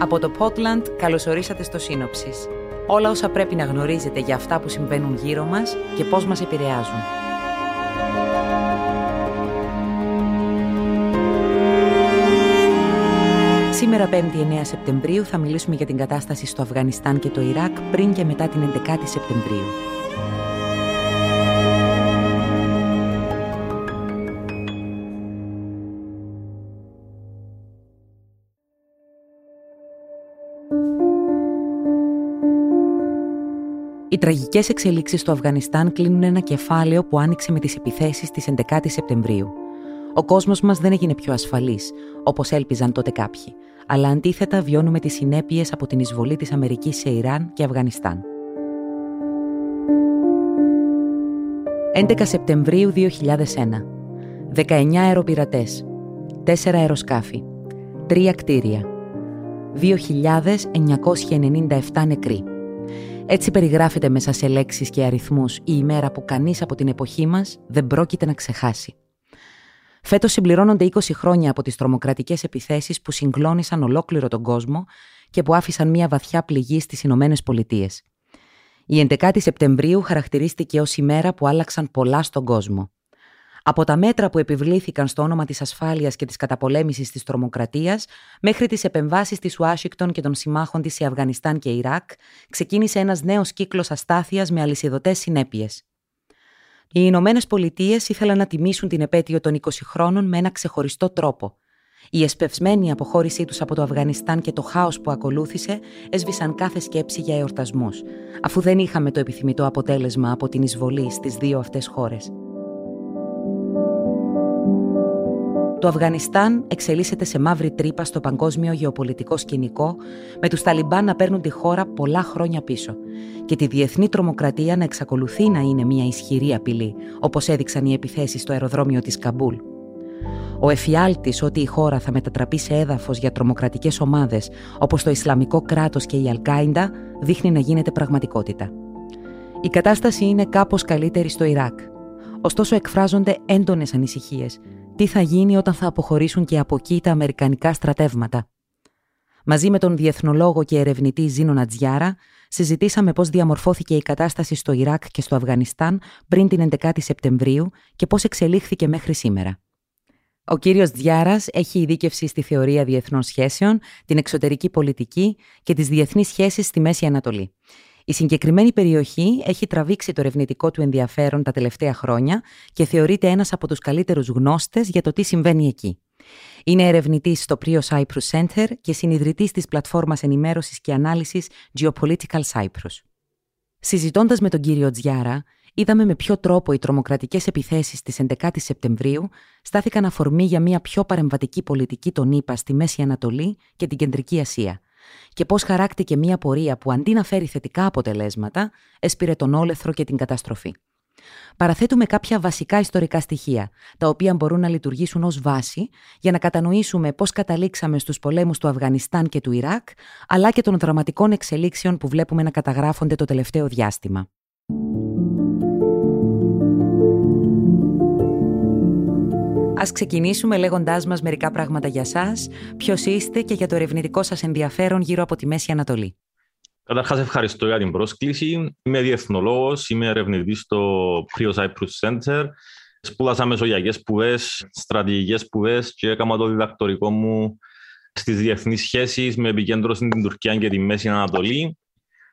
Από το Portland καλωσορίσατε στο Σύνοψης. Όλα όσα πρέπει να γνωρίζετε για αυτά που συμβαίνουν γύρω μας και πώς μας επηρεάζουν. Σήμερα 5η 9 Σεπτεμβρίου θα μιλήσουμε για την κατάσταση στο Αφγανιστάν και το Ιράκ πριν και μετά την 11η Σεπτεμβρίου. Οι τραγικές εξελίξεις στο Αφγανιστάν κλείνουν ένα κεφάλαιο που άνοιξε με τις επιθέσεις της 11η Σεπτεμβρίου. Ο κόσμος μας δεν έγινε πιο ασφαλής, όπως έλπιζαν τότε κάποιοι, αλλά αντίθετα βιώνουμε τις συνέπειες από την εισβολή της Αμερικής σε Ιράν και Αφγανιστάν. 11 Σεπτεμβρίου 2001. 19 αεροπειρατές, 4 αεροσκάφη, 3 κτίρια, 2.997 νεκροί. Έτσι περιγράφεται μέσα σε λέξεις και αριθμούς η ημέρα που κανείς από την εποχή μας δεν πρόκειται να ξεχάσει. Φέτος συμπληρώνονται 20 χρόνια από τις τρομοκρατικές επιθέσεις που συγκλώνησαν ολόκληρο τον κόσμο και που άφησαν μια βαθιά πληγή στις Ηνωμένες Πολιτείες. Η 11η Σεπτεμβρίου χαρακτηρίστηκε ως ημέρα που άλλαξαν πολλά στον κόσμο. Από τα μέτρα που επιβλήθηκαν στο όνομα της ασφάλειας και της καταπολέμησης της τρομοκρατίας μέχρι τις επεμβάσεις της Ουάσιγκτον και των συμμάχων της σε Αφγανιστάν και Ιράκ, ξεκίνησε ένας νέος κύκλος αστάθειας με αλυσιδωτές συνέπειες. Οι Ηνωμένες Πολιτείες ήθελαν να τιμήσουν την επέτειο των 20 χρόνων με ένα ξεχωριστό τρόπο. Η εσπευσμένη αποχώρησή τους από το Αφγανιστάν και το χάος που ακολούθησε έσβησαν κάθε σκέψη για εορτασμούς, αφού δεν είχαμε το επιθυμητό αποτέλεσμα από την εισβολή στις δύο αυτές χώρες. Το Αφγανιστάν εξελίσσεται σε μαύρη τρύπα στο παγκόσμιο γεωπολιτικό σκηνικό, με τους Ταλιμπάν να παίρνουν τη χώρα πολλά χρόνια πίσω και τη διεθνή τρομοκρατία να εξακολουθεί να είναι μια ισχυρή απειλή, όπως έδειξαν οι επιθέσεις στο αεροδρόμιο της Καμπούλ. Ο εφιάλτης ότι η χώρα θα μετατραπεί σε έδαφος για τρομοκρατικές ομάδες, όπως το Ισλαμικό κράτος και η Αλκάιντα, δείχνει να γίνεται πραγματικότητα. Η κατάσταση είναι κάπως καλύτερη στο Ιράκ. Ωστόσο εκφράζονται έντονες ανησυχίες τι θα γίνει όταν θα αποχωρήσουν και από εκεί τα αμερικανικά στρατεύματα. Μαζί με τον διεθνολόγο και ερευνητή Ζήνο Νατζιάρα, συζητήσαμε πώς διαμορφώθηκε η κατάσταση στο Ιράκ και στο Αφγανιστάν πριν την 11η Σεπτεμβρίου και πώς εξελίχθηκε μέχρι σήμερα. Ο κύριος Τζιάρας έχει ειδίκευση στη θεωρία διεθνών σχέσεων, την εξωτερική πολιτική και τις διεθνείς σχέσεις στη Μέση Ανατολή. Η συγκεκριμένη περιοχή έχει τραβήξει το ερευνητικό του ενδιαφέρον τα τελευταία χρόνια και θεωρείται ένας από τους καλύτερους γνώστες για το τι συμβαίνει εκεί. Είναι ερευνητής στο Prio Cyprus Center και συνειδητής της πλατφόρμας ενημέρωσης και ανάλυσης Geopolitical Cyprus. Συζητώντας με τον κύριο Τζιάρα, είδαμε με ποιο τρόπο οι τρομοκρατικές επιθέσεις της 11 ης Σεπτεμβρίου στάθηκαν αφορμή για μια πιο παρεμβατική πολιτική των ΗΠΑ στη Μέση Ανατολή και την Κεντρική Ασία, και πώς χαράκτηκε μια πορεία που αντί να φέρει θετικά αποτελέσματα, έσπηρε τον όλεθρο και την καταστροφή. Παραθέτουμε κάποια βασικά ιστορικά στοιχεία, τα οποία μπορούν να λειτουργήσουν ως βάση για να κατανοήσουμε πώς καταλήξαμε στους πολέμους του Αφγανιστάν και του Ιράκ, αλλά και των δραματικών εξελίξεων που βλέπουμε να καταγράφονται το τελευταίο διάστημα. Ας ξεκινήσουμε λέγοντάς μας μερικά πράγματα για σας, ποιος είστε και για το ερευνητικό σας ενδιαφέρον γύρω από τη Μέση Ανατολή. Καταρχάς, ευχαριστώ για την πρόσκληση. Είμαι διεθνολόγος, είμαι ερευνητής στο Prio Cyprus Center. Σπούδασα μεσογειακές σπουδές, στρατηγικές σπουδές και έκανα το διδακτορικό μου στις διεθνείς σχέσεις με επικέντρωση στην Τουρκία και τη Μέση Ανατολή.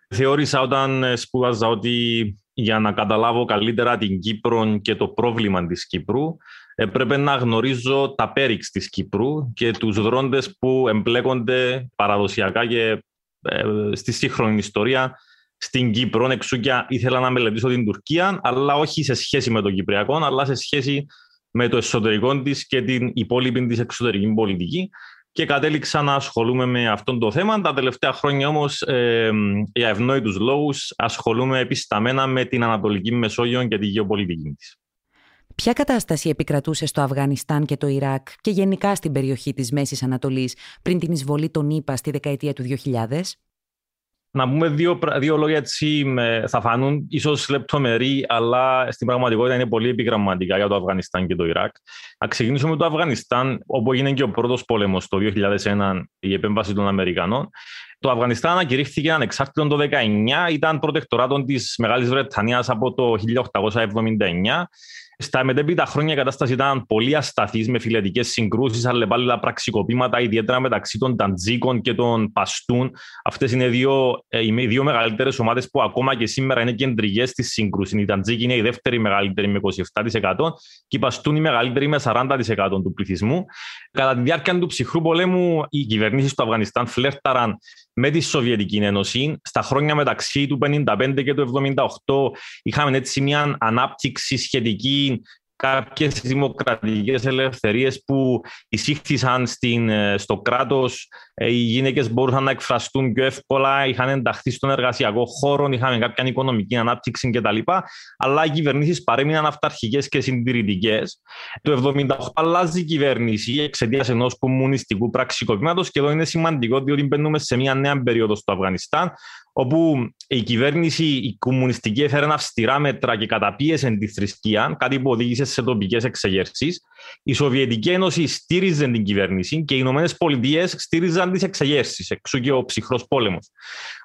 Θεώρησα όταν σπούδαζα ότι για να καταλάβω καλύτερα την Κύπρο και το πρόβλημα της Κύπρου έπρεπε να γνωρίζω τα πέριξ της Κύπρου και τους δρόντες που εμπλέκονται παραδοσιακά και ε, στη σύγχρονη ιστορία στην Κύπρο. Εξού και ήθελα να μελετήσω την Τουρκία, αλλά όχι σε σχέση με τον Κυπριακό, αλλά σε σχέση με το εσωτερικό της και την υπόλοιπη της εξωτερική πολιτική και κατέληξα να ασχολούμαι με αυτό το θέμα. Τα τελευταία χρόνια όμως, ε, για ευνόητους λόγους, ασχολούμαι επισταμένα με την Ανατολική Μεσόγειο και τη γεωπολιτική της. Ποια κατάσταση επικρατούσε στο Αφγανιστάν και το Ιράκ και γενικά στην περιοχή της Μέσης Ανατολής πριν την εισβολή των ΗΠΑ στη δεκαετία του 2000? Να πούμε δύο, δύο λόγια έτσι, θα φανούν ίσως λεπτομερή, αλλά στην πραγματικότητα είναι πολύ επιγραμματικά για το Αφγανιστάν και το Ιράκ. Να ξεκινήσουμε με το Αφγανιστάν, όπου έγινε και ο πρώτος πόλεμος το 2001, η επέμβαση των Αμερικανών. Το Αφγανιστάν ανακηρύχθηκε ανεξάρτητο το 19, ήταν προτεκτοράτων της Μεγάλης Βρετανίας από το 1879 στα μετέπειτα χρόνια η κατάσταση ήταν πολύ ασταθής με φυλετικέ συγκρούσεις, αλλεπάλληλα πραξικοπήματα, ιδιαίτερα μεταξύ των Ταντζίκων και των Παστούν. Αυτές είναι δύο, ε, οι δύο μεγαλύτερες ομάδες που ακόμα και σήμερα είναι κεντρικές στη σύγκρουση. Η Ταντζίκη είναι η δεύτερη μεγαλύτερη με 27% και οι Παστούν η μεγαλύτερη με 40% του πληθυσμού. Κατά τη διάρκεια του ψυχρού πολέμου, οι κυβερνήσεις του Αφγανιστάν φλέρταραν με τη Σοβιετική Ένωση. Στα χρόνια μεταξύ του 1955 και του 1978 είχαμε έτσι μια ανάπτυξη σχετική κάποιες δημοκρατικές ελευθερίες που εισήχθησαν στην, ε, στο κράτος. Ε, οι γυναίκες μπορούσαν να εκφραστούν πιο εύκολα, είχαν ενταχθεί στον εργασιακό χώρο, είχαν κάποια οικονομική ανάπτυξη κτλ. Αλλά οι κυβερνήσεις παρέμειναν αυταρχικές και συντηρητικές. Το 1978 αλλάζει η κυβέρνηση εξαιτίας ενός κομμουνιστικού πραξικοπήματος και εδώ είναι σημαντικό διότι μπαίνουμε σε μια νέα περίοδο στο Αφγανιστάν όπου η κυβέρνηση, η κομμουνιστική, έφερε αυστηρά μέτρα και καταπίεσε τη θρησκεία, κάτι που οδήγησε σε τοπικές εξεγέρσεις. Η Σοβιετική Ένωση στήριζε την κυβέρνηση και οι Ηνωμένες Πολιτείες στήριζαν τις εξεγέρσεις, εξού και ο ψυχρός πόλεμος.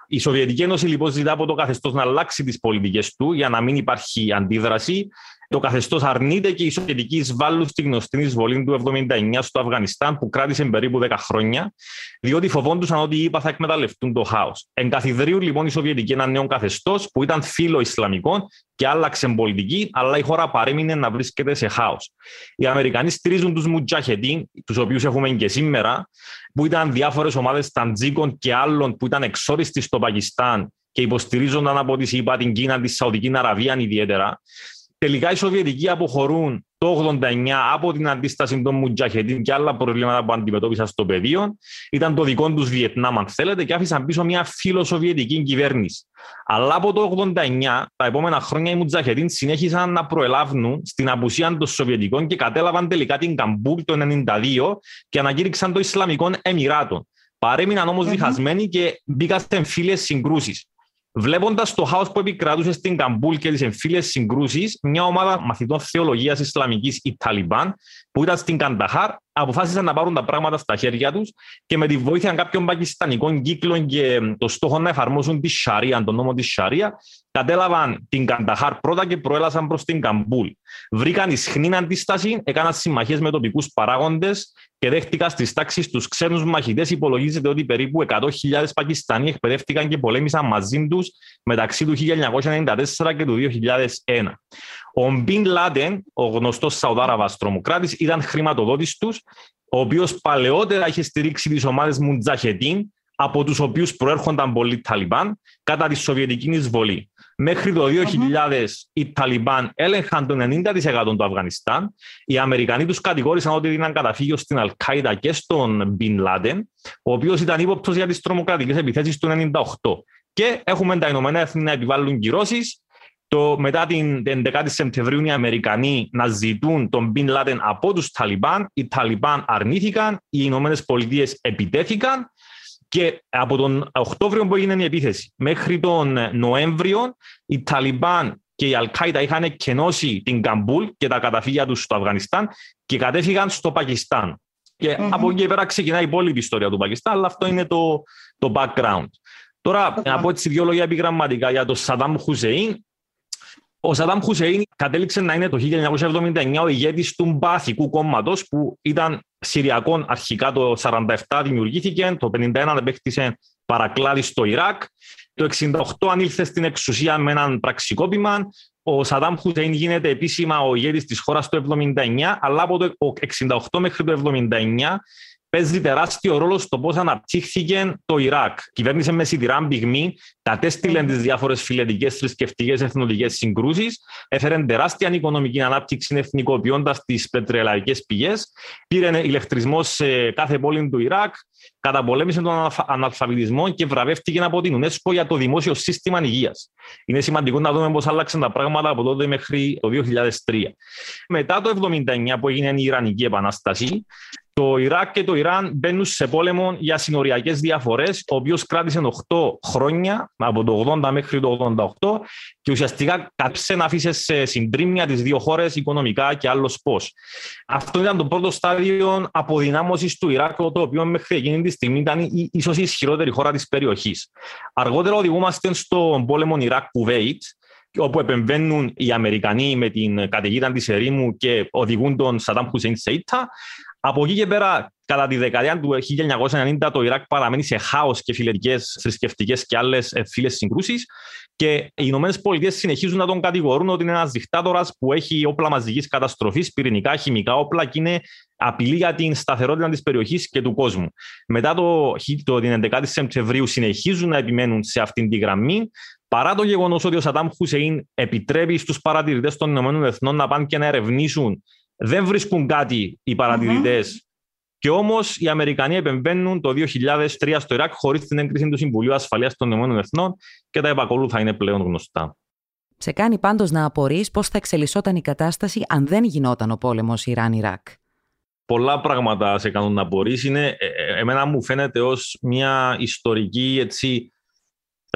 Η Σοβιετική Ένωση λοιπόν ζητά από το καθεστώς να αλλάξει τις πολιτικές του για να μην υπάρχει αντίδραση το καθεστώς αρνείται και η Σοβιετική εισβάλλουν στη γνωστή εισβολή του 1979 στο Αφγανιστάν, που κράτησε περίπου 10 χρόνια, διότι φοβόντουσαν ότι οι ΗΠΑ θα εκμεταλλευτούν το χάος. Εγκαθιδρύουν λοιπόν οι Σοβιετικοί ένα νέο καθεστώς που ήταν φίλο Ισλαμικών και άλλαξε πολιτική, αλλά η χώρα παρέμεινε να βρίσκεται σε χάος. Οι Αμερικανοί στηρίζουν τους Μουτζάχετιν, τους οποίους έχουμε και σήμερα, που ήταν διάφορες ομάδες Ταντζίκων και άλλων που ήταν εξόριστοι στο Πακιστάν και υποστηρίζονταν από τη ΣΥΠΑ, την Κίνα, τη Σαουδική Αραβία ιδιαίτερα. Τελικά οι Σοβιετικοί αποχωρούν το 89 από την αντίσταση των Μουτζαχετίν και άλλα προβλήματα που αντιμετώπισαν στο πεδίο. Ήταν το δικό τους Βιετνάμ, αν θέλετε, και άφησαν πίσω μια φιλοσοβιετική κυβέρνηση. Αλλά από το 89, τα επόμενα χρόνια οι Μουτζαχετίν συνέχισαν να προελαύνουν στην απουσία των Σοβιετικών και κατέλαβαν τελικά την Καμπούλ το 1992 και ανακήρυξαν το Ισλαμικό Εμιράτο. Παρέμειναν όμως mm-hmm. διχασμένοι και μπήκαν σε εμφύλιες συγκρούσεις. Βλέποντας το χάος που επικρατούσε στην Καμπούλ και τις εμφύλιες συγκρούσεις, μια ομάδα μαθητών θεολογίας Ισλαμικής, οι Ταλιμπάν, που ήταν στην Κανταχάρ, αποφάσισαν να πάρουν τα πράγματα στα χέρια τους και με τη βοήθεια κάποιων πακιστανικών κύκλων και το στόχο να εφαρμόσουν τη Σαρία, τον νόμο της Σαρία, κατέλαβαν την Κανταχάρ πρώτα και προέλασαν προς την Καμπούλ. Βρήκαν ισχνή αντίσταση, έκαναν συμμαχίες με τοπικούς παράγοντες και δέχτηκαν στις τάξεις τους ξένους μαχητές. Υπολογίζεται ότι περίπου 100.000 Πακιστανοί εκπαιδεύτηκαν και πολέμησαν μαζί τους μεταξύ του 1994 και του 2001. Ο Μπιν Λάντεν, ο γνωστός Σαουδάραβας τρομοκράτης, ήταν χρηματοδότης τους, ο οποίος παλαιότερα είχε στηρίξει τις ομάδες Μουτζαχετίν, από τους οποίους προέρχονταν πολλοί Ταλιμπάν, κατά τη Σοβιετική εισβολή. Μέχρι το 2000 οι Ταλιμπάν έλεγχαν το 90% του Αφγανιστάν. Οι Αμερικανοί τους κατηγόρησαν ότι δίναν καταφύγιο στην Αλκάιδα και στον Μπιν Λάντεν, ο οποίος ήταν ύποπτος για τις τρομοκρατικές επιθέσεις του 1998. Και έχουμε τα Ηνωμένα Έθνη να επιβάλλουν κυρώσεις. Το, μετά την 11η Σεπτεμβρίου οι Αμερικανοί να ζητούν τον Μπιν Λάντεν από τους Ταλιμπάν. Οι Ταλιμπάν αρνήθηκαν, οι Ηνωμένες Πολιτείες επιτέθηκαν και από τον Οκτώβριο που έγινε η επίθεση μέχρι τον Νοέμβριο, οι Ταλιμπάν και η Αλκάιδα είχαν εκκενώσει την Καμπούλ και τα καταφύγια τους στο Αφγανιστάν και κατέφυγαν στο Πακιστάν. Και mm-hmm. από εκεί πέρα ξεκινάει η υπόλοιπη ιστορία του Πακιστάν, αλλά αυτό είναι το, το background. Τώρα, okay. να πω έτσι δύο λόγια επιγραμματικά για τον Σαντάμ Χουσέιν. Ο Σαντάμ Χουσέιν κατέληξε να είναι το 1979 ο ηγέτης του Μπαθικού κόμματος που ήταν Συριακών αρχικά το 1947 δημιουργήθηκε, το 1951 επέκτησε παρακλάδι στο Ιράκ, το 1968 ανήλθε στην εξουσία με έναν πραξικόπημα, ο Σαντάμ Χουσέιν γίνεται επίσημα ο ηγέτης της χώρας το 1979, αλλά από το 1968 μέχρι το 1979 παίζει τεράστιο ρόλο στο πώς αναπτύχθηκε το Ιράκ. Κυβέρνησε με σιδηρά πυγμή, κατέστηλε τις διάφορες φιλετικές, θρησκευτικές, εθνοτικές συγκρούσεις, έφερε τεράστια οικονομική ανάπτυξη εθνικοποιώντας τις πετρελαϊκές πηγές, πήρε ηλεκτρισμό σε κάθε πόλη του Ιράκ, καταπολέμησε τον αναλφαβητισμό και βραβεύτηκε από την UNESCO για το δημόσιο σύστημα υγείας. Είναι σημαντικό να δούμε πώς άλλαξαν τα πράγματα από τότε μέχρι το 2003. Μετά το 1979 που έγινε η Ιρανική Επανάσταση, Το Ιράκ και το Ιράν μπαίνουν σε πόλεμο για συνοριακές διαφορές, ο οποίος κράτησε 8 χρόνια, από το 80 μέχρι το 88, και ουσιαστικά κάψε να αφήσει σε συντρίμμια τις δύο χώρες οικονομικά και άλλος πώς. Αυτό ήταν το πρώτο στάδιο αποδυνάμωσης του Ιράκ, το οποίο μέχρι εκείνη τη στιγμή ήταν ίσως η ισχυρότερη χώρα της περιοχής. Αργότερα οδηγούμαστε στον πόλεμο Ιράκ-Κουβέιτ, όπου επεμβαίνουν οι Αμερικανοί με την καταιγίδα της ερήμου και οδηγούν τον Σαντάμ Χουσέιν σε ήττα. Από εκεί και πέρα, κατά τη δεκαετία του 1990, το Ιράκ παραμένει σε χάος και φιλετικές, θρησκευτικές και άλλες φίλες συγκρούσεις. Και οι Ηνωμένες Πολιτείες συνεχίζουν να τον κατηγορούν ότι είναι ένας δικτάτορας που έχει όπλα μαζικής καταστροφής, πυρηνικά, χημικά όπλα και είναι απειλή για την σταθερότητα της περιοχής και του κόσμου. Μετά το, το, την 11η Σεπτεμβρίου συνεχίζουν να επιμένουν σε αυτήν τη γραμμή, παρά το γεγονός ότι ο Σαντάμ Χουσέιν επιτρέπει στους παρατηρητές των ΗΠΑ να πάνε και να ερευνήσουν, δεν βρίσκουν κάτι οι παρατηρητές. Mm-hmm. Και όμως οι Αμερικανοί επεμβαίνουν το 2003 στο Ιράκ χωρίς την έγκριση του Συμβουλίου Ασφαλείας των ΗΠΑ και τα επακολούθα είναι πλέον γνωστά. Σε κάνει πάντως να απορρεί πώς θα εξελισσόταν η κατάσταση αν δεν γινόταν ο πόλεμος Ιράν-Ιράκ. Πολλά πράγματα σε κάνουν να απορρεί. Είναι, ε, ε, εμένα μου φαίνεται ως μια ιστορική έτσι,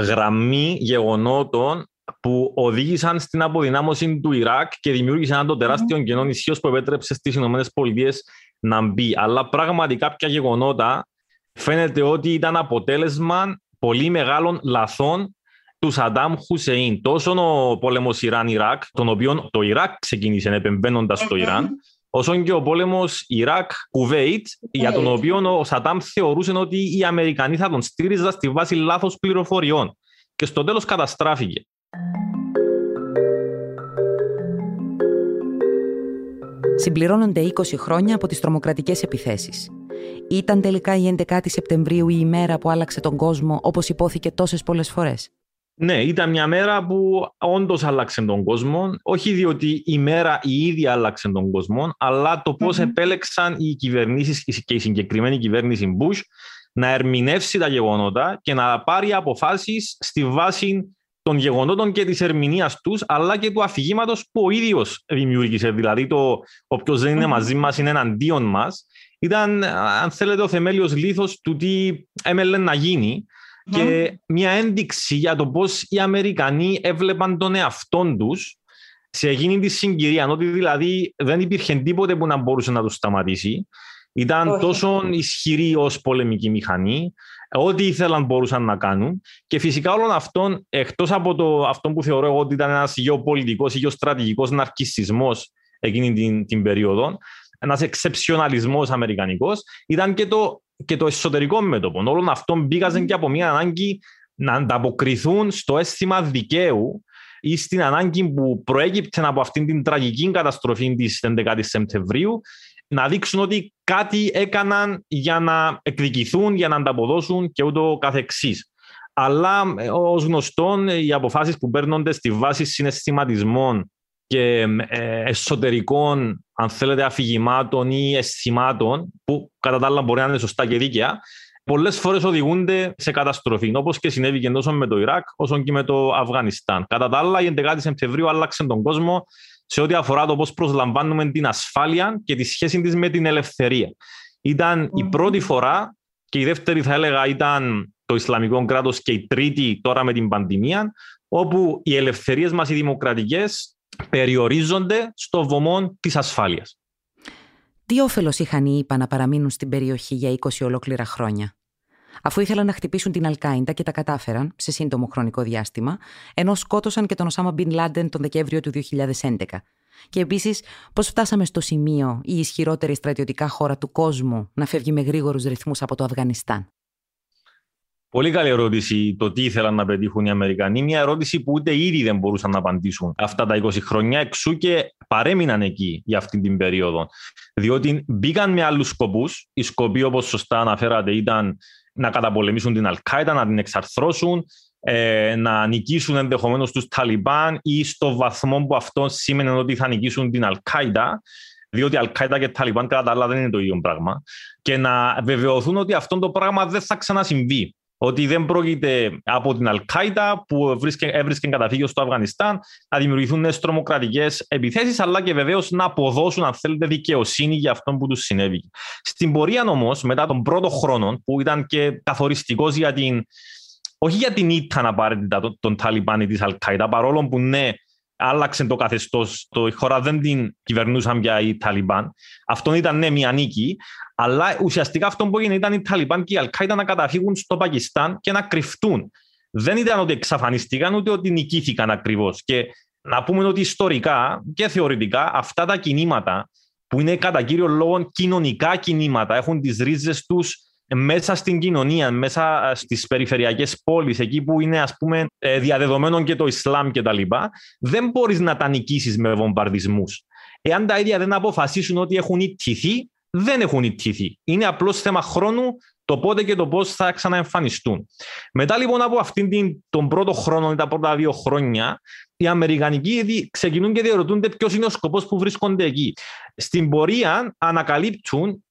γραμμή γεγονότων που οδήγησαν στην αποδυνάμωση του Ιράκ και δημιούργησαν ένα το τεράστιο κενό ισχύω που επέτρεψε στις ΗΠΑ να μπει. Αλλά πράγματι κάποια γεγονότα φαίνεται ότι ήταν αποτέλεσμα πολύ μεγάλων λαθών του Σαντάμ Χουσεϊν. Τόσο ο πόλεμος Ιράν-Ιράκ, τον οποίο το Ιράκ ξεκίνησε επεμβαίνοντας στο Ιράν, όσο και ο πόλεμος Ιράκ-Κουβέιτ, για τον οποίο ο Σαντάμ θεωρούσε ότι οι Αμερικανοί θα τον στήριζαν στη βάση λάθος πληροφοριών. Και στο τέλος καταστράφηκε. Συμπληρώνονται 20 χρόνια από τις τρομοκρατικές επιθέσεις. Ήταν τελικά η 11η Σεπτεμβρίου η ημέρα που άλλαξε τον κόσμο όπως υπόθηκε τόσες πολλές φορές. Ναι, ήταν μια μέρα που όντως άλλαξε τον κόσμο, όχι διότι η μέρα η ίδια άλλαξε τον κόσμο, αλλά το πώς επέλεξαν οι κυβερνήσεις και η συγκεκριμένη κυβέρνηση Bush να ερμηνεύσει τα γεγονότα και να πάρει αποφάσεις στη βάση των γεγονότων και της ερμηνείας τους, αλλά και του αφηγήματος που ο ίδιος δημιούργησε. Δηλαδή, το όποιο δεν είναι μαζί μας είναι εναντίον μας. Ήταν, αν θέλετε, ο θεμέλιος λήθο του τι έμελε να γίνει. Και μια ένδειξη για το πώς οι Αμερικανοί έβλεπαν τον εαυτό τους σε εκείνη τη συγκυρία. Ότι δηλαδή δεν υπήρχε τίποτε που να μπορούσε να του σταματήσει. Ήταν τόσο ισχυρή ως πολεμική μηχανή, ό,τι ήθελαν μπορούσαν να κάνουν. Και φυσικά όλων αυτών, εκτός από το, αυτό που θεωρώ εγώ ότι ήταν ένας γεωπολιτικός ή γεωστρατηγικός ναρκισμό εκείνη την, την περίοδο, ένας εξεψιοναλισμός αμερικανικός, ήταν και το, και το εσωτερικό μέτωπο. Όλων αυτών μπήκαζαν και από μια ανάγκη να ανταποκριθούν στο αίσθημα δικαίου ή στην ανάγκη που προέκυπτε από αυτήν την τραγική καταστροφή της 11η Σεπτεμβρίου να δείξουν ότι κάτι έκαναν για να εκδικηθούν, για να ανταποδώσουν και ούτω καθεξής. Αλλά ε, ως γνωστόν οι αποφάσεις που παίρνονται στη βάση συναισθηματισμών και ε, εσωτερικών, αν θέλετε, αφηγημάτων ή αισθημάτων, που κατά τα άλλα μπορεί να είναι σωστά και δίκαια, πολλές φορές οδηγούνται σε καταστροφή, όπως και συνέβη και τόσο με το Ιράκ, όσο και με το Αφγανιστάν. Κατά τα άλλα, η 11η Σεπτεμβρίου άλλαξε τον κόσμο σε ό,τι αφορά το πώς προσλαμβάνουμε την ασφάλεια και τη σχέση της με την ελευθερία. Ήταν η πρώτη φορά και η δεύτερη θα έλεγα ήταν το Ισλαμικό κράτος και η τρίτη τώρα με την πανδημία, όπου οι ελευθερίες μας οι δημοκρατικές περιορίζονται στο βωμό της ασφάλειας. Τι όφελος είχαν οι ΙΠΑ να παραμείνουν στην περιοχή για 20 ολόκληρα χρόνια; Αφού ήθελαν να χτυπήσουν την Αλκάιντα και τα κατάφεραν σε σύντομο χρονικό διάστημα, ενώ σκότωσαν και τον Οσάμα Μπιν Λάντεν τον Δεκέμβριο του 2011. Και επίσης, πώς φτάσαμε στο σημείο η ισχυρότερη στρατιωτικά χώρα του κόσμου να φεύγει με γρήγορους ρυθμούς από το Αφγανιστάν; Πολύ καλή ερώτηση το τι ήθελαν να πετύχουν οι Αμερικανοί. Μια ερώτηση που ούτε ήδη δεν μπορούσαν να απαντήσουν αυτά τα 20 χρόνια, εξού και παρέμειναν εκεί για αυτή την περίοδο. Διότι μπήκαν με άλλους σκοπούς. Οι σκοποί, όπως σωστά αναφέρατε, ήταν να καταπολεμήσουν την Αλκάιδα, να την εξαρθρώσουν, ε, να νικήσουν ενδεχομένως τους Ταλιμπάν ή στο βαθμό που αυτό σήμαινε ότι θα νικήσουν την Αλκάιδα, διότι Αλκάιδα και Ταλιμπάν κατά τα άλλα δεν είναι το ίδιο πράγμα, και να βεβαιωθούν ότι αυτό το πράγμα δεν θα ξανασυμβεί. Ότι δεν πρόκειται από την Αλκάιτα που έβρισκε καταφύγιο στο Αφγανιστάν να δημιουργηθούν νέες τρομοκρατικές επιθέσεις, αλλά και βεβαίως να αποδώσουν, αν θέλετε, δικαιοσύνη για αυτό που τους συνέβη. Στην πορεία όμως, μετά τον πρώτο χρόνο, που ήταν και καθοριστικός για την. Όχι για την ήττα απαραίτητα των Ταλιμπάν ή της Αλκάιτα, παρόλο που ναι, άλλαξε το καθεστώς. Το, η χώρα δεν την κυβερνούσαν πια οι Ταλιμπάν. Αυτό ήταν ναι, μια νίκη. Αλλά ουσιαστικά αυτό που έγινε ήταν οι Ταλιμπάν και οι Αλκάιτα να καταφύγουν στο Πακιστάν και να κρυφτούν. Δεν ήταν ότι εξαφανιστήκαν ούτε ότι νικήθηκαν ακριβώς. Και να πούμε ότι ιστορικά και θεωρητικά αυτά τα κινήματα που είναι κατά κύριο λόγο κοινωνικά κινήματα, έχουν τις ρίζες τους μέσα στην κοινωνία, μέσα στις περιφερειακές πόλεις, εκεί που είναι ας πούμε ε, διαδεδομένο και το Ισλάμ και τα λοιπά, δεν μπορείς να τα νικήσεις με βομβαρδισμούς. Εάν τα ίδια δεν αποφασίσουν ότι έχουν ιτηθεί, δεν έχουν ιτηθεί. Είναι απλώς θέμα χρόνου το πότε και το πώς θα ξαναεμφανιστούν. Μετά λοιπόν από αυτήν την, τον πρώτο χρόνο ή τα πρώτα δύο χρόνια, οι Αμερικανικοί ήδη ξεκινούν και διαρωτούνται ποιος είναι ο σκοπός που βρίσκονται εκεί. Στην πορεία ανακαλύπτουν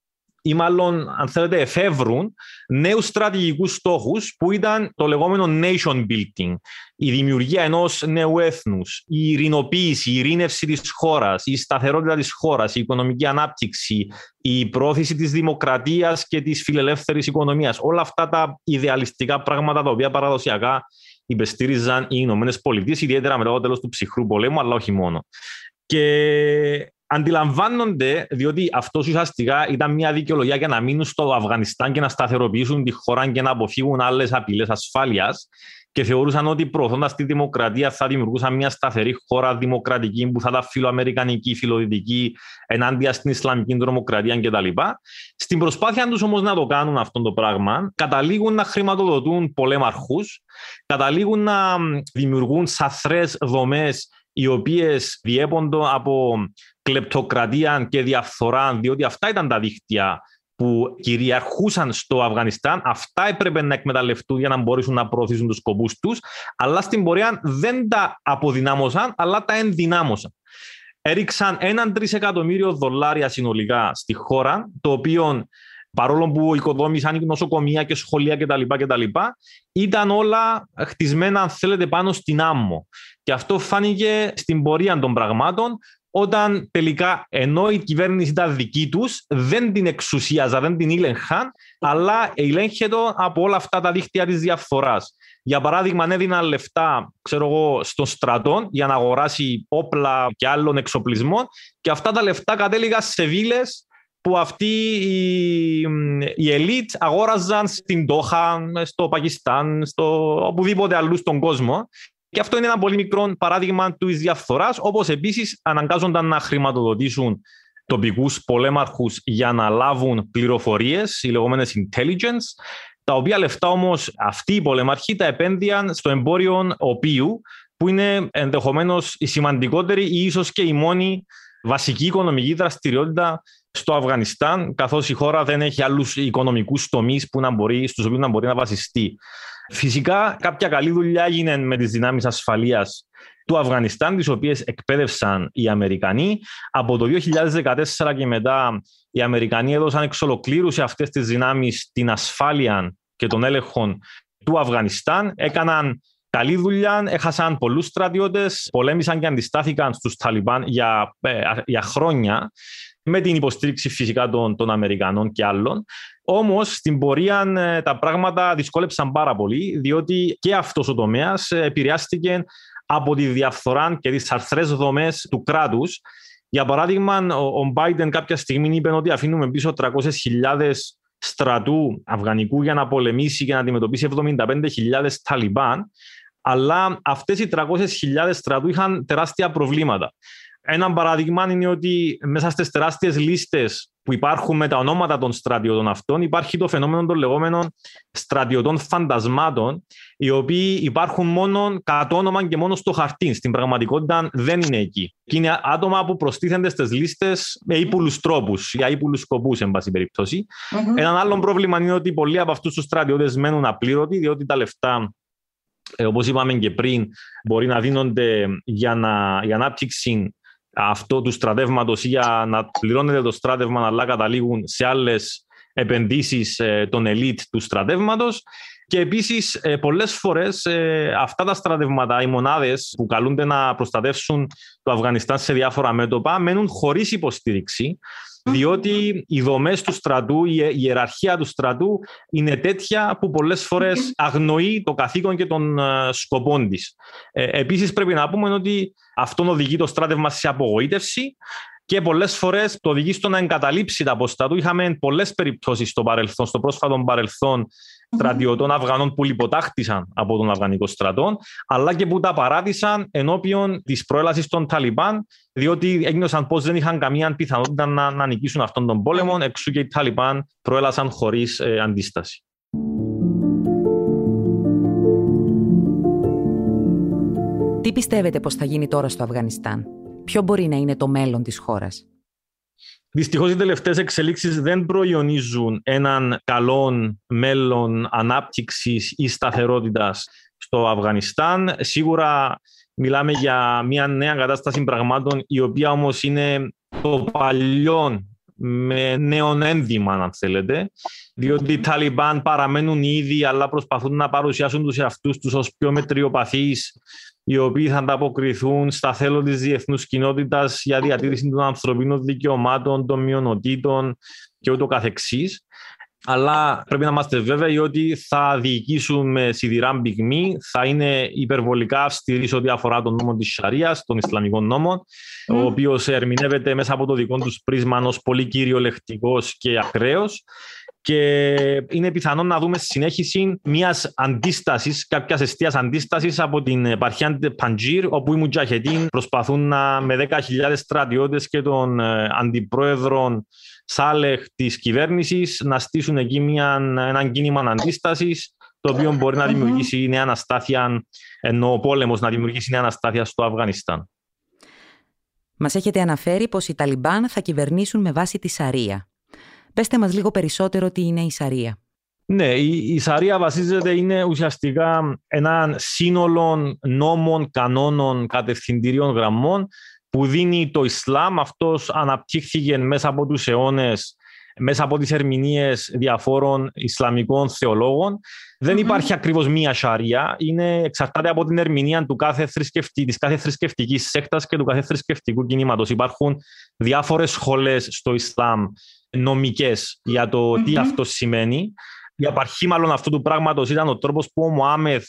ή μάλλον αν θέλετε εφεύρουν νέους στρατηγικούς στόχους που ήταν το λεγόμενο nation building, η δημιουργία ενός νέου έθνους, η ειρηνοποίηση, η ειρήνευση της χώρας, η σταθερότητα της χώρας, η οικονομική ανάπτυξη, η πρόθεση της δημοκρατίας και της φιλελεύθερης οικονομίας. Όλα αυτά τα ιδεαλιστικά πράγματα τα οποία παραδοσιακά υπεστήριζαν οι Ηνωμένες Πολιτείες, ιδιαίτερα μετά το τέλος του ψυχρού πολέμου, αλλά όχι μόνο. Και αντιλαμβάνονται, διότι αυτό ουσιαστικά ήταν μια δικαιολογία για να μείνουν στο Αφγανιστάν και να σταθεροποιήσουν τη χώρα και να αποφύγουν άλλες απειλές ασφάλειας. Και θεωρούσαν ότι προωθώντας τη δημοκρατία θα δημιουργούσαν μια σταθερή χώρα δημοκρατική που θα ήταν φιλοαμερικανική, φιλοδυτική, ενάντια στην Ισλαμική τρομοκρατία κτλ. Στην προσπάθεια τους όμως να το κάνουν αυτό το πράγμα, καταλήγουν να χρηματοδοτούν πολέμαρχου, καταλήγουν να δημιουργούν σαθρές δομές οι οποίες διέπονται από κλεπτοκρατία και διαφθορά, διότι αυτά ήταν τα δίκτυα που κυριαρχούσαν στο Αφγανιστάν, αυτά έπρεπε να εκμεταλλευτούν για να μπορέσουν να προωθήσουν τους σκοπούς τους, αλλά στην πορεία δεν τα αποδυνάμωσαν, αλλά τα ενδυνάμωσαν. Έριξαν έναν τρισεκατομμύριο δολάρια συνολικά στη χώρα, το οποίο παρόλο που οικοδόμησαν νοσοκομεία και σχολεία κτλ. κτλ ήταν όλα χτισμένα, αν θέλετε, πάνω στην άμμο. Και αυτό φάνηκε στην πορεία των πραγμάτων, όταν τελικά ενώ η κυβέρνηση ήταν δική τους, δεν την εξουσίαζαν, δεν την ήλεγχαν, αλλά ελέγχεται από όλα αυτά τα δίχτυα της διαφθοράς. Για παράδειγμα, έδιναν λεφτά ξέρω εγώ, στον στρατό για να αγοράσει όπλα και άλλων εξοπλισμών και αυτά τα λεφτά κατέληγαν σε βίλες που αυτοί οι, οι ελίτ αγόραζαν στην Τόχα, στο Πακιστάν, στο οπουδήποτε αλλού στον κόσμο. Και αυτό είναι ένα πολύ μικρό παράδειγμα της διαφθοράς, όπως επίσης αναγκάζονταν να χρηματοδοτήσουν τοπικούς πολέμαρχους για να λάβουν πληροφορίες, οι λεγόμενες intelligence, τα οποία λεφτά όμως αυτοί οι πολέμαρχοι τα επένδυαν στο εμπόριο οποίου, που είναι ενδεχομένως η σημαντικότερη ή ίσως και η μόνη βασική οικονομική δραστηριότητα στο Αφγανιστάν, καθώς η χώρα δεν έχει άλλους οικονομικούς τομείς στους οποίους να μπορεί να βασιστεί. Φυσικά, κάποια καλή δουλειά έγινε με τις δυνάμεις ασφαλείας του Αφγανιστάν, τις οποίες εκπαίδευσαν οι Αμερικανοί. Από το 2014 και μετά, οι Αμερικανοί έδωσαν εξ ολοκλήρους σε αυτές τις δυνάμεις την ασφάλεια και τον έλεγχο του Αφγανιστάν. Έκαναν καλή δουλειά, έχασαν πολλούς στρατιώτες, πολέμησαν και αντιστάθηκαν στους Ταλιμπάν για, ε, για χρόνια με την υποστήριξη φυσικά των, των Αμερικανών και άλλων. Όμως στην πορεία ε, τα πράγματα δυσκόλεψαν πάρα πολύ, διότι και αυτός ο τομέας ε, επηρεάστηκε από τη διαφθορά και τις αρθρές δομές του κράτους. Για παράδειγμα, ο Biden κάποια στιγμή είπε ότι αφήνουμε πίσω 300.000 στρατού αφγανικού για να πολεμήσει και να αντιμετωπίσει 75.000 Ταλιμπάν. Αλλά αυτές οι 300.000 στρατού είχαν τεράστια προβλήματα. Ένα παράδειγμα είναι ότι μέσα στις τεράστιες λίστες που υπάρχουν με τα ονόματα των στρατιωτών αυτών, υπάρχει το φαινόμενο των λεγόμενων στρατιωτών φαντασμάτων, οι οποίοι υπάρχουν μόνο κατ' όνομα και μόνο στο χαρτί. Στην πραγματικότητα δεν είναι εκεί. Και είναι άτομα που προστίθενται στις λίστες με ύπουλους τρόπους, για ύπουλους σκοπούς, εν πάση περιπτώσει. Mm-hmm. Ένα άλλο πρόβλημα είναι ότι πολλοί από αυτούς τους στρατιώτες μένουν απλήρωτοι, διότι τα λεφτά ε, όπως είπαμε και πριν, μπορεί να δίνονται για, να, για ανάπτυξη αυτό του στρατεύματος ή για να πληρώνεται το στράτευμα, αλλά καταλήγουν σε άλλες επενδύσεις ε, των ελίτ του στρατεύματος. Και Και επίσης, ε, πολλές φορές ε, αυτά τα στρατεύματα, οι μονάδες που καλούνται να προστατεύσουν το Αφγανιστάν σε διάφορα μέτωπα, μένουν χωρίς υποστήριξη διότι οι δομές του στρατού, η ιεραρχία του στρατού είναι τέτοια που πολλές φορές αγνοεί το καθήκον και των σκοπών της. Ε, Επίσης, πρέπει να πούμε ότι αυτό οδηγεί το στράτευμα σε απογοήτευση και πολλές φορές το οδηγεί στο να εγκαταλείψει τα αποστά του. Είχαμε πολλές περιπτώσεις στο παρελθόν, στο πρόσφατο παρελθόν, στρατιωτών Αφγανών που λιποτάχτησαν από τον Αφγανικό στρατό, αλλά και που τα παράτησαν ενώπιον της προέλαση των Ταλιμπάν, διότι ένιωσαν πως δεν είχαν καμία πιθανότητα να, να νικήσουν αυτόν τον πόλεμο, εξού και οι Ταλιμπάν προέλασαν χωρίς ε, αντίσταση. Τι πιστεύετε πως θα γίνει τώρα στο Αφγανιστάν; Ποιο μπορεί να είναι το μέλλον της χώρας; Δυστυχώς οι τελευταίες εξελίξεις δεν προϊονίζουν έναν καλό μέλλον ανάπτυξης ή σταθερότητας στο Αφγανιστάν. Σίγουρα μιλάμε για μια νέα κατάσταση πραγμάτων η οποία όμως είναι το παλιό με νέον ένδυμα, αν θέλετε, διότι οι Ταλιμπάν παραμένουν ήδη, αλλά προσπαθούν να παρουσιάσουν τους εαυτούς τους ως πιο μετριοπαθείς οι οποίοι θα ανταποκριθούν στα θέλω της διεθνούς κοινότητας για διατήρηση των ανθρωπίνων δικαιωμάτων, των μειονοτήτων και ούτω καθεξής. Αλλά πρέπει να είμαστε βέβαιοι ότι θα διοικήσουν με σιδηρά πυγμή, θα είναι υπερβολικά αυστηροί σε ό,τι αφορά τον νόμο της Σαρίας, τον Ισλαμικό νόμο, ο οποίος ερμηνεύεται μέσα από το δικό τους πρίσμα ως πολύ κυριολεκτικός και ακραίος και είναι πιθανό να δούμε συνέχιση μιας αντίστασης, κάποιας αιστείας αντίστασης από την επαρχία Παντζήρ, όπου οι Μουτζαχετίν προσπαθούν να, με 10.000 στρατιώτες και τον ε, αντιπρόεδρο Σάλεχ της κυβέρνησης να στήσουν εκεί μια, ένα κίνημα αντίστασης, το οποίο μπορεί να δημιουργήσει νέα αναστάθεια, ενώ ο πόλεμος να δημιουργήσει νέα αναστάθεια στο Αφγανιστάν. Μας έχετε αναφέρει πως οι Ταλιμπάν θα κυβερνήσουν με βάση τη Σαρία. Πεςτε μας λίγο περισσότερο τι είναι η Σαρία. Ναι, η, η Σαρία βασίζεται, είναι ουσιαστικά ένα σύνολο νόμων, κανόνων, κατευθυντηρίων γραμμών που δίνει το Ισλάμ. Αυτός αναπτύχθηκε μέσα από τους αιώνες μέσα από τις ερμηνείες διαφόρων Ισλαμικών θεολόγων. Δεν υπάρχει ακριβώς μία σαρία, είναι, εξαρτάται από την ερμηνεία του κάθε θρησκευτή, της κάθε θρησκευτικής σέκτας και του κάθε θρησκευτικού κινήματος. Υπάρχουν διάφορες σχολές στο Ισλάμ νομικές για το τι αυτό σημαίνει. Η απαρχή μάλλον αυτού του πράγματος ήταν ο τρόπος που ο Μωάμεθ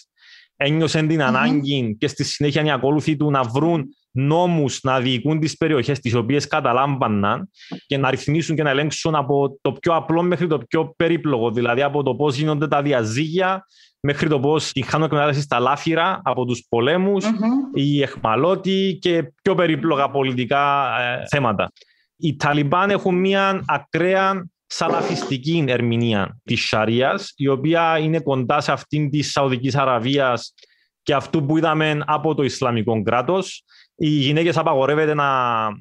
ένιωσε την ανάγκη και στη συνέχεια οι ακόλουθοι του να βρουν νόμους να διοικούν τις περιοχές τις οποίες καταλάμβαναν και να ρυθμίσουν και να ελέγξουν από το πιο απλό μέχρι το πιο περίπλογο. Δηλαδή από το πώς γίνονται τα διαζύγια μέχρι το πώς χάνουν εκμετάλλευση στα λάφυρα από τους πολέμους, mm-hmm. οι εχμαλώτοι και πιο περίπλογα πολιτικά ε, θέματα. Οι Ταλιμπάν έχουν μια ακραία σαλαφιστική ερμηνεία της Σαρίας, η οποία είναι κοντά σε αυτήν της Σαουδικής Αραβίας και αυτού που είδαμε από το Ισλαμικό κράτος. Οι γυναίκες απαγορεύεται να,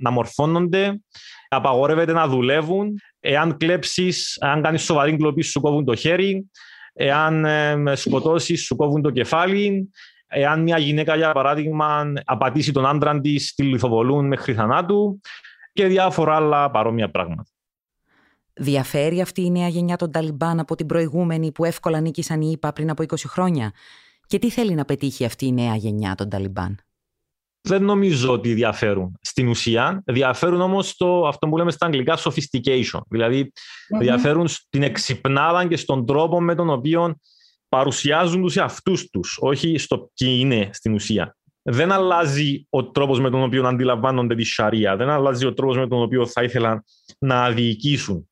να μορφώνονται, απαγορεύεται να δουλεύουν. Εάν κλέψεις, αν κάνεις σοβαρή κλοπή, σου κόβουν το χέρι. Εάν ε, σκοτώσεις, σου κόβουν το κεφάλι. Εάν μια γυναίκα, για παράδειγμα, απατήσει τον άντρα της, τη λιθοβολούν μέχρι θανάτου και διάφορα άλλα παρόμοια πράγματα. Διαφέρει αυτή η νέα γενιά των Ταλιμπάν από την προηγούμενη που εύκολα νίκησαν οι ΙΠΑ πριν από 20 χρόνια; Και τι θέλει να πετύχει αυτή η νέα γενιά των Ταλιμπάν; Δεν νομίζω ότι διαφέρουν στην ουσία. Διαφέρουν όμως στο αυτό που λέμε στα αγγλικά sophistication. δηλαδη διαφέρουν στην εξυπνάδα και στον τρόπο με τον οποίο παρουσιάζουν τους εαυτούς τους, όχι στο ποιοι είναι στην ουσία δεν αλλάζει ο τρόπος με τον οποίο αντιλαμβάνονται τη Σαρία, δεν αλλάζει ο τρόπος με τον οποίο θα ήθελαν να διοικήσουν.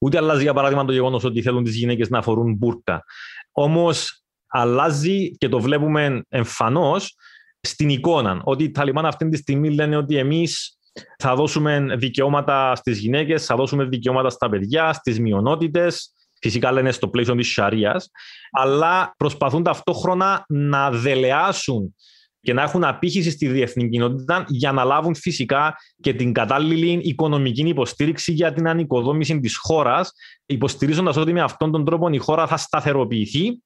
Ούτε αλλάζει, για παράδειγμα, το γεγονός ότι θέλουν τις γυναίκες να φορούν μπουρκα. Όμως αλλάζει και το βλέπουμε εμφανώς στην εικόνα. Ότι οι Ταλιμπάν αυτή τη στιγμή λένε ότι εμείς θα δώσουμε δικαιώματα στις γυναίκες, θα δώσουμε δικαιώματα στα παιδιά, στις μειονότητες. Φυσικά λένε στο πλαίσιο της Σαρίας, αλλά προσπαθούν ταυτόχρονα να δελεάσουν και να έχουν απήχηση στη διεθνή κοινότητα για να λάβουν φυσικά και την κατάλληλη οικονομική υποστήριξη για την ανοικοδόμηση της χώρας, υποστηρίζοντας ότι με αυτόν τον τρόπο η χώρα θα σταθεροποιηθεί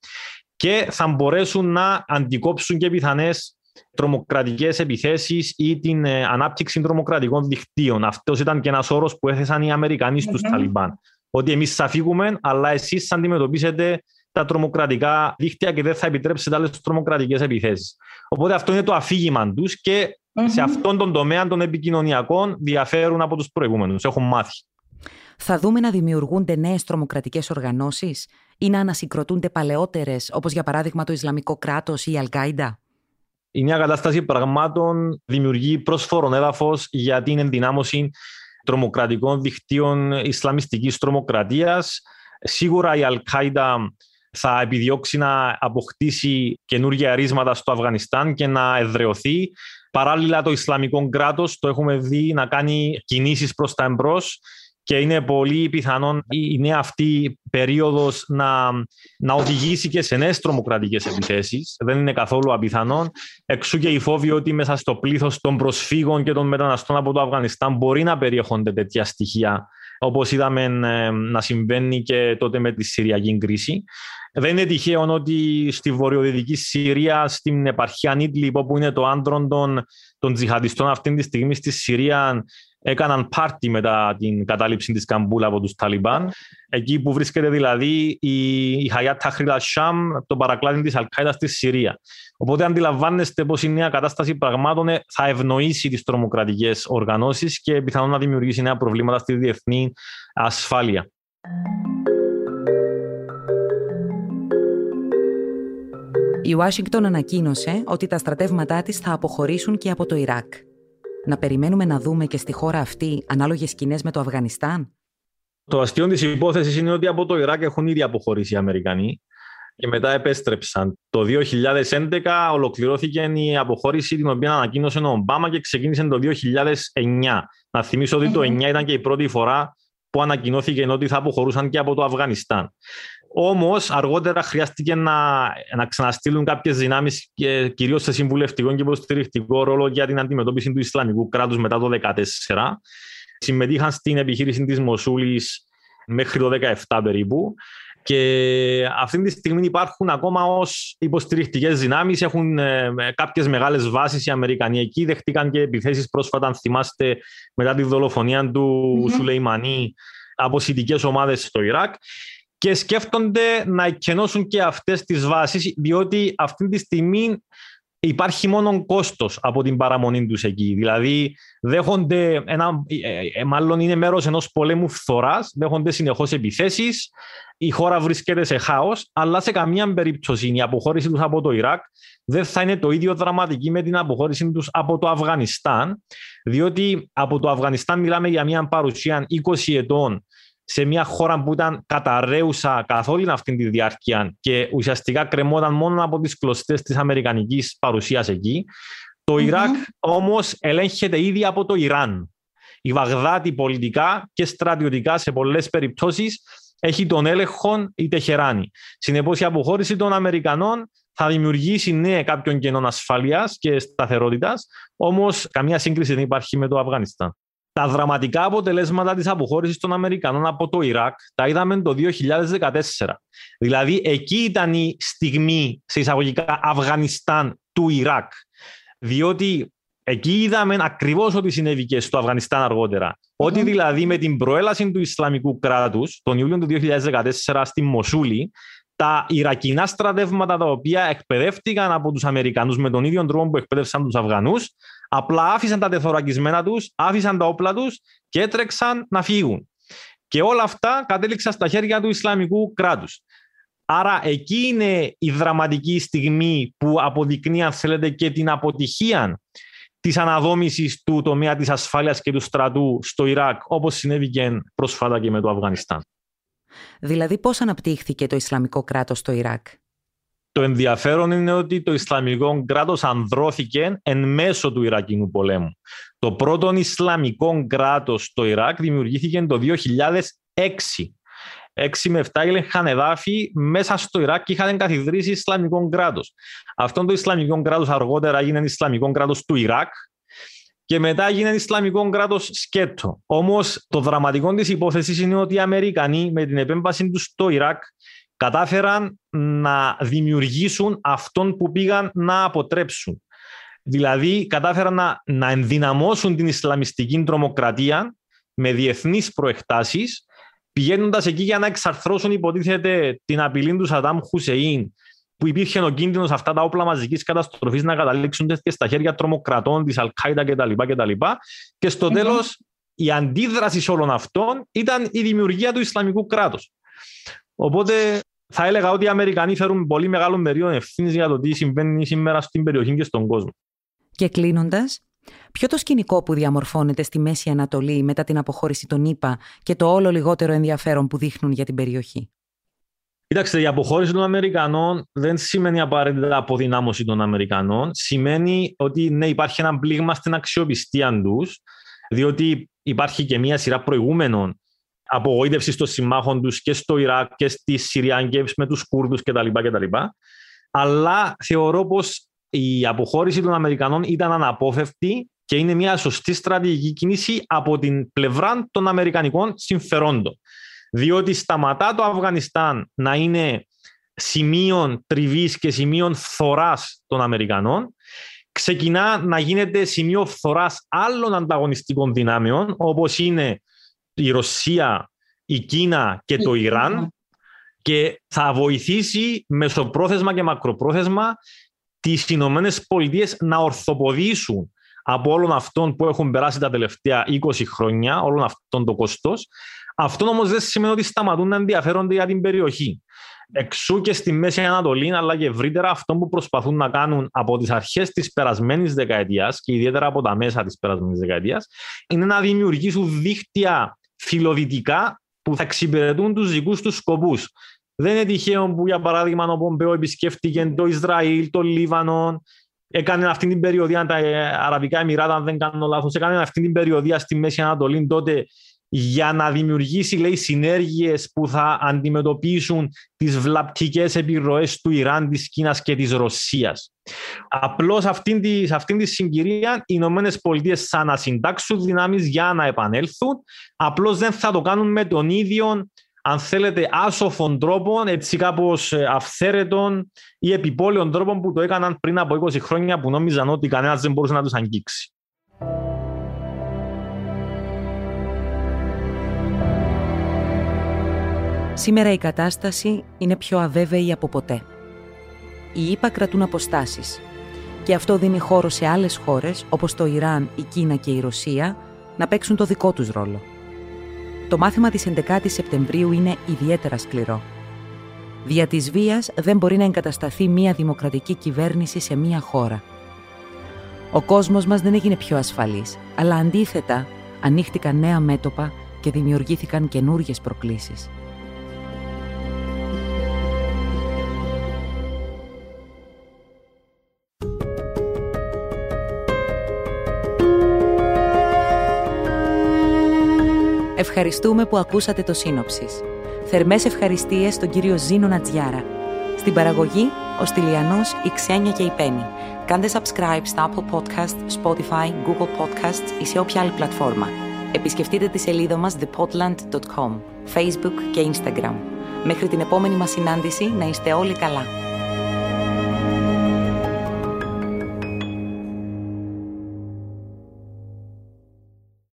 και θα μπορέσουν να αντικόψουν και πιθανές τρομοκρατικές επιθέσεις ή την ε, ανάπτυξη τρομοκρατικών δικτύων. Αυτός ήταν και ένας όρος που έθεσαν οι Αμερικανοί στους mm-hmm. Ταλιμπάν. Ότι εμείς θα φύγουμε, αλλά εσείς θα αντιμετωπίσετε τα τρομοκρατικά δίκτυα και δεν θα επιτρέψετε άλλες τρομοκρατικές επιθέσεις. Οπότε αυτό είναι το αφήγημα τους και σε αυτόν τον τομέα των επικοινωνιακών διαφέρουν από τους προηγούμενους. Έχουν μάθει. Θα δούμε να δημιουργούνται νέες τρομοκρατικές οργανώσεις ή να ανασυγκροτούνται παλαιότερες, όπως για παράδειγμα το Ισλαμικό κράτος ή η Αλκάιντα. Η μια κατάσταση πραγμάτων δημιουργεί πρόσφορον έδαφος για την ενδυνάμωση τρομοκρατικών δικτύων Ισλαμιστικής τρομοκρατίας. Σίγουρα η Αλκάιντα θα επιδιώξει να αποκτήσει καινούργια ρίσματα στο Αφγανιστάν και να εδρεωθεί. Παράλληλα, το Ισλαμικό κράτος το έχουμε δει να κάνει κινήσεις προς τα εμπρός και είναι πολύ πιθανόν η νέα αυτή περίοδος να, να οδηγήσει και σε νέες τρομοκρατικές επιθέσεις. Δεν είναι καθόλου απιθανόν. Εξού και η φόβη ότι μέσα στο πλήθος των προσφύγων και των μεταναστών από το Αφγανιστάν μπορεί να περιέχονται τέτοια στοιχεία όπως είδαμε ε, να συμβαίνει και τότε με τη Συριακή κρίση. Δεν είναι τυχαίο ότι στη βορειοδυτική Συρία, στην επαρχία Νίτλιπ, όπου είναι το άντρο των, των τζιχαντιστών αυτή τη στιγμή στη Συρία, έκαναν πάρτι μετά την κατάληψη της Καμπούλ από τους Ταλιμπάν. Εκεί που βρίσκεται δηλαδή η, η Χαγιάτ Ταχρίρ αλ Σαμ, το παρακλάδι της Αλκάιδα στη Συρία. Οπότε αντιλαμβάνεστε πως η νέα κατάσταση πραγμάτων θα ευνοήσει τις τρομοκρατικές οργανώσεις και πιθανόν να δημιουργήσει νέα προβλήματα στη διεθνή ασφάλεια. Η Ουάσιγκτον ανακοίνωσε ότι τα στρατεύματά της θα αποχωρήσουν και από το Ιράκ να περιμένουμε να δούμε και στη χώρα αυτή ανάλογες σκηνές με το Αφγανιστάν; Το αστείο της υπόθεσης είναι ότι από το Ιράκ έχουν ήδη αποχωρήσει οι Αμερικανοί και μετά επέστρεψαν. Το 2011 ολοκληρώθηκε η αποχώρηση την οποία ανακοίνωσε ο Ομπάμα και ξεκίνησε το 2009. Να θυμίσω ότι το 2009 ήταν και η πρώτη φορά που ανακοινώθηκε ότι θα αποχωρούσαν και από το Αφγανιστάν. Όμως, αργότερα χρειάστηκε να, να ξαναστείλουν κάποιες δυνάμεις, κυρίως σε συμβουλευτικό και υποστηρικτικό ρόλο για την αντιμετώπιση του Ισλαμικού κράτους μετά το 2014. Συμμετείχαν στην επιχείρηση της Μοσούλης μέχρι το 2017 περίπου. Και αυτή τη στιγμή υπάρχουν ακόμα ως υποστηρικτικές δυνάμεις. Έχουν ε, κάποιες μεγάλες βάσεις οι Αμερικανοί εκεί. Δεχτήκαν και επιθέσεις πρόσφατα, αν θυμάστε, μετά τη δολοφονία του mm-hmm. Σουλεϊμανί από σιτικές ομάδες στο Ιράκ και σκέφτονται να εκκενώσουν και αυτές τις βάσεις διότι αυτή τη στιγμή υπάρχει μόνο κόστος από την παραμονή τους εκεί. Δηλαδή δέχονται ένα, ε, ε, μάλλον είναι μέρος ενός πολέμου φθοράς, δέχονται συνεχώς επιθέσεις, η χώρα βρίσκεται σε χάος, αλλά σε καμία περίπτωση η αποχώρηση τους από το Ιράκ δεν θα είναι το ίδιο δραματική με την αποχώρηση τους από το Αφγανιστάν, διότι από το Αφγανιστάν μιλάμε για μια παρουσία 20 ετών σε μια χώρα που ήταν καταραίουσα καθ' όλη αυτή τη διάρκεια και ουσιαστικά κρεμόταν μόνο από τις κλωστές της αμερικανικής παρουσίας εκεί. Το Ιράκ όμως ελέγχεται ήδη από το Ιράν. Η Βαγδάτη πολιτικά και στρατιωτικά σε πολλές περιπτώσεις έχει τον έλεγχο η Τεχεράνη. Συνεπώς, η αποχώρηση των Αμερικανών θα δημιουργήσει ναι κάποιον κενό ασφαλείας και σταθερότητας, όμως καμία σύγκριση δεν υπάρχει με το Αφγανιστάν. Τα δραματικά αποτελέσματα της αποχώρησης των Αμερικανών από το Ιράκ τα είδαμε το 2014. Δηλαδή εκεί ήταν η στιγμή σε εισαγωγικά Αφγανιστάν του Ιράκ. Διότι εκεί είδαμε ακριβώς ό,τι συνέβη και στο Αφγανιστάν αργότερα. Ότι δηλαδή με την προέλαση του Ισλαμικού κράτους τον Ιούλιο του 2014 στη Μοσούλη τα Ιρακινά στρατεύματα τα οποία εκπαιδεύτηκαν από τους Αμερικανούς με τον ίδιο τρόπο που εκπαίδευσαν τους Αφγανούς Απλά άφησαν τα τεθωρακισμένα τους, άφησαν τα όπλα τους και έτρεξαν να φύγουν. Και όλα αυτά κατέληξαν στα χέρια του Ισλαμικού κράτους. Άρα εκεί είναι η δραματική στιγμή που αποδεικνύει, αν θέλετε, και την αποτυχία της αναδόμησης του τομέα της ασφάλειας και του στρατού στο Ιράκ, όπως συνέβη και πρόσφατα και με το Αφγανιστάν. Δηλαδή, πώς αναπτύχθηκε το Ισλαμικό κράτος στο Ιράκ; Το ενδιαφέρον είναι ότι το Ισλαμικό κράτος ανδρώθηκε εν μέσω του Ιρακινού πολέμου. Το πρώτο Ισλαμικό κράτος στο Ιράκ δημιουργήθηκε το 2006. 6 με 7 έλεγχαν εδάφη μέσα στο Ιράκ και είχαν καθιδρύσει Ισλαμικό κράτος. Αυτό το Ισλαμικό κράτος αργότερα έγινε Ισλαμικό κράτος του Ιράκ και μετά έγινε Ισλαμικό κράτος σκέτο. Όμως το δραματικό της υπόθεσης είναι ότι οι Αμερικανοί με την επέμβαση τους στο Ιράκ κατάφεραν να δημιουργήσουν αυτόν που πήγαν να αποτρέψουν. Δηλαδή, κατάφεραν να, να ενδυναμώσουν την Ισλαμιστική τρομοκρατία με διεθνείς προεκτάσεις πηγαίνοντας εκεί για να εξαρθρώσουν, υποτίθεται, την απειλή τους Σαντάμ Χουσεϊν, που υπήρχε ο κίνδυνος αυτά τα όπλα μαζικής καταστροφής να καταλήξουν και στα χέρια τρομοκρατών της Αλκάιδα κτλ. κτλ. Και στο mm-hmm. τέλος, η αντίδραση σε όλων αυτών ήταν η δημιουργία του Ισλαμικού κράτους. Οπότε θα έλεγα ότι οι Αμερικανοί φέρουν πολύ μεγάλο μερίδιο ευθύνης για το τι συμβαίνει σήμερα στην περιοχή και στον κόσμο. Και κλείνοντας, ποιο το σκηνικό που διαμορφώνεται στη Μέση Ανατολή μετά την αποχώρηση των ΗΠΑ και το όλο λιγότερο ενδιαφέρον που δείχνουν για την περιοχή; Κοιτάξτε, η αποχώρηση των Αμερικανών δεν σημαίνει απαραίτητα αποδυνάμωση των Αμερικανών. Σημαίνει ότι ναι, υπάρχει ένα πλήγμα στην αξιοπιστία τους, διότι υπάρχει και μία σειρά προηγούμενων απογοήτευσης των συμμάχων τους και στο Ιράκ και στη Συρία με τους Κούρδους κτλ, κτλ. Αλλά θεωρώ πως η αποχώρηση των Αμερικανών ήταν αναπόφευκτη και είναι μια σωστή στρατηγική κίνηση από την πλευρά των Αμερικανικών συμφερόντων. Διότι σταματά το Αφγανιστάν να είναι σημείων τριβής και σημείων φθοράς των Αμερικανών, ξεκινά να γίνεται σημείο φθοράς άλλων ανταγωνιστικών δυνάμεων, όπως είναι η Ρωσία, η Κίνα και το Ιράν και θα βοηθήσει μεσοπρόθεσμα και μακροπρόθεσμα τις Ηνωμένες Πολιτείες να ορθοποδήσουν από όλων αυτών που έχουν περάσει τα τελευταία 20 χρόνια, όλων αυτών το κόστος. Αυτό όμως δεν σημαίνει ότι σταματούν να ενδιαφέρονται για την περιοχή. Εξού και στη Μέση Ανατολή, αλλά και ευρύτερα αυτό που προσπαθούν να κάνουν από τις αρχές της περασμένης δεκαετίας και ιδιαίτερα από τα μέσα της περασμένης δεκαετίας, είναι να δημιουργήσουν δίκτυα φιλοδυτικά που θα εξυπηρετούν τους δικούς τους σκοπούς. Δεν είναι τυχαίο που, για παράδειγμα, ο Πομπέο επισκέφτηκε το Ισραήλ, το Λίβανο, έκανε αυτή την περιοδία τα Αραβικά Εμμυράτα, αν δεν κάνω λάθος, έκανε αυτή την περιοδία στη Μέση Ανατολή τότε για να δημιουργήσει λέει, συνέργειες που θα αντιμετωπίσουν τις βλαπτικές επιρροές του Ιράν, της Κίνας και της Ρωσίας. Απλώς σε αυτήν τη, σε αυτήν τη συγκυρία οι Ηνωμένες Πολιτείες θα ανασυντάξουν δυνάμεις για να επανέλθουν, απλώς δεν θα το κάνουν με τον ίδιο αν θέλετε, άσοφων τρόπων, έτσι κάπως ε, αυθαίρετων ή επιπόλαιων τρόπων που το έκαναν πριν από 20 χρόνια που νόμιζαν ότι κανένας δεν μπορούσε να τους αγγίξει. Σήμερα η κατάσταση είναι πιο αβέβαιη από ποτέ. Οι ΙΠΑ κρατούν αποστάσεις και αυτό δίνει χώρο σε άλλες χώρες όπως το Ιράν, η Κίνα και η Ρωσία να παίξουν το δικό τους ρόλο. Το μάθημα της 11ης Σεπτεμβρίου είναι ιδιαίτερα σκληρό. Δια της βίας δεν μπορεί να εγκατασταθεί μια δημοκρατική κυβέρνηση σε μια χώρα. Ο κόσμος μας δεν έγινε πιο ασφαλής, αλλά αντίθετα ανοίχτηκαν νέα μέτωπα και δημιουργήθηκαν καινούργιες προκλήσεις. Ευχαριστούμε που ακούσατε το σύνοψης. Θερμές ευχαριστίες στον κύριο Ζήνο Νατζιάρα. Στην παραγωγή, ο Στυλιανός, η Ξένια και η Πέννη. Κάντε subscribe στα Apple Podcasts, Spotify, Google Podcasts ή σε όποια άλλη πλατφόρμα. Επισκεφτείτε τη σελίδα μας thepodland.com, Facebook και Instagram. Μέχρι την επόμενη μας συνάντηση να είστε όλοι καλά.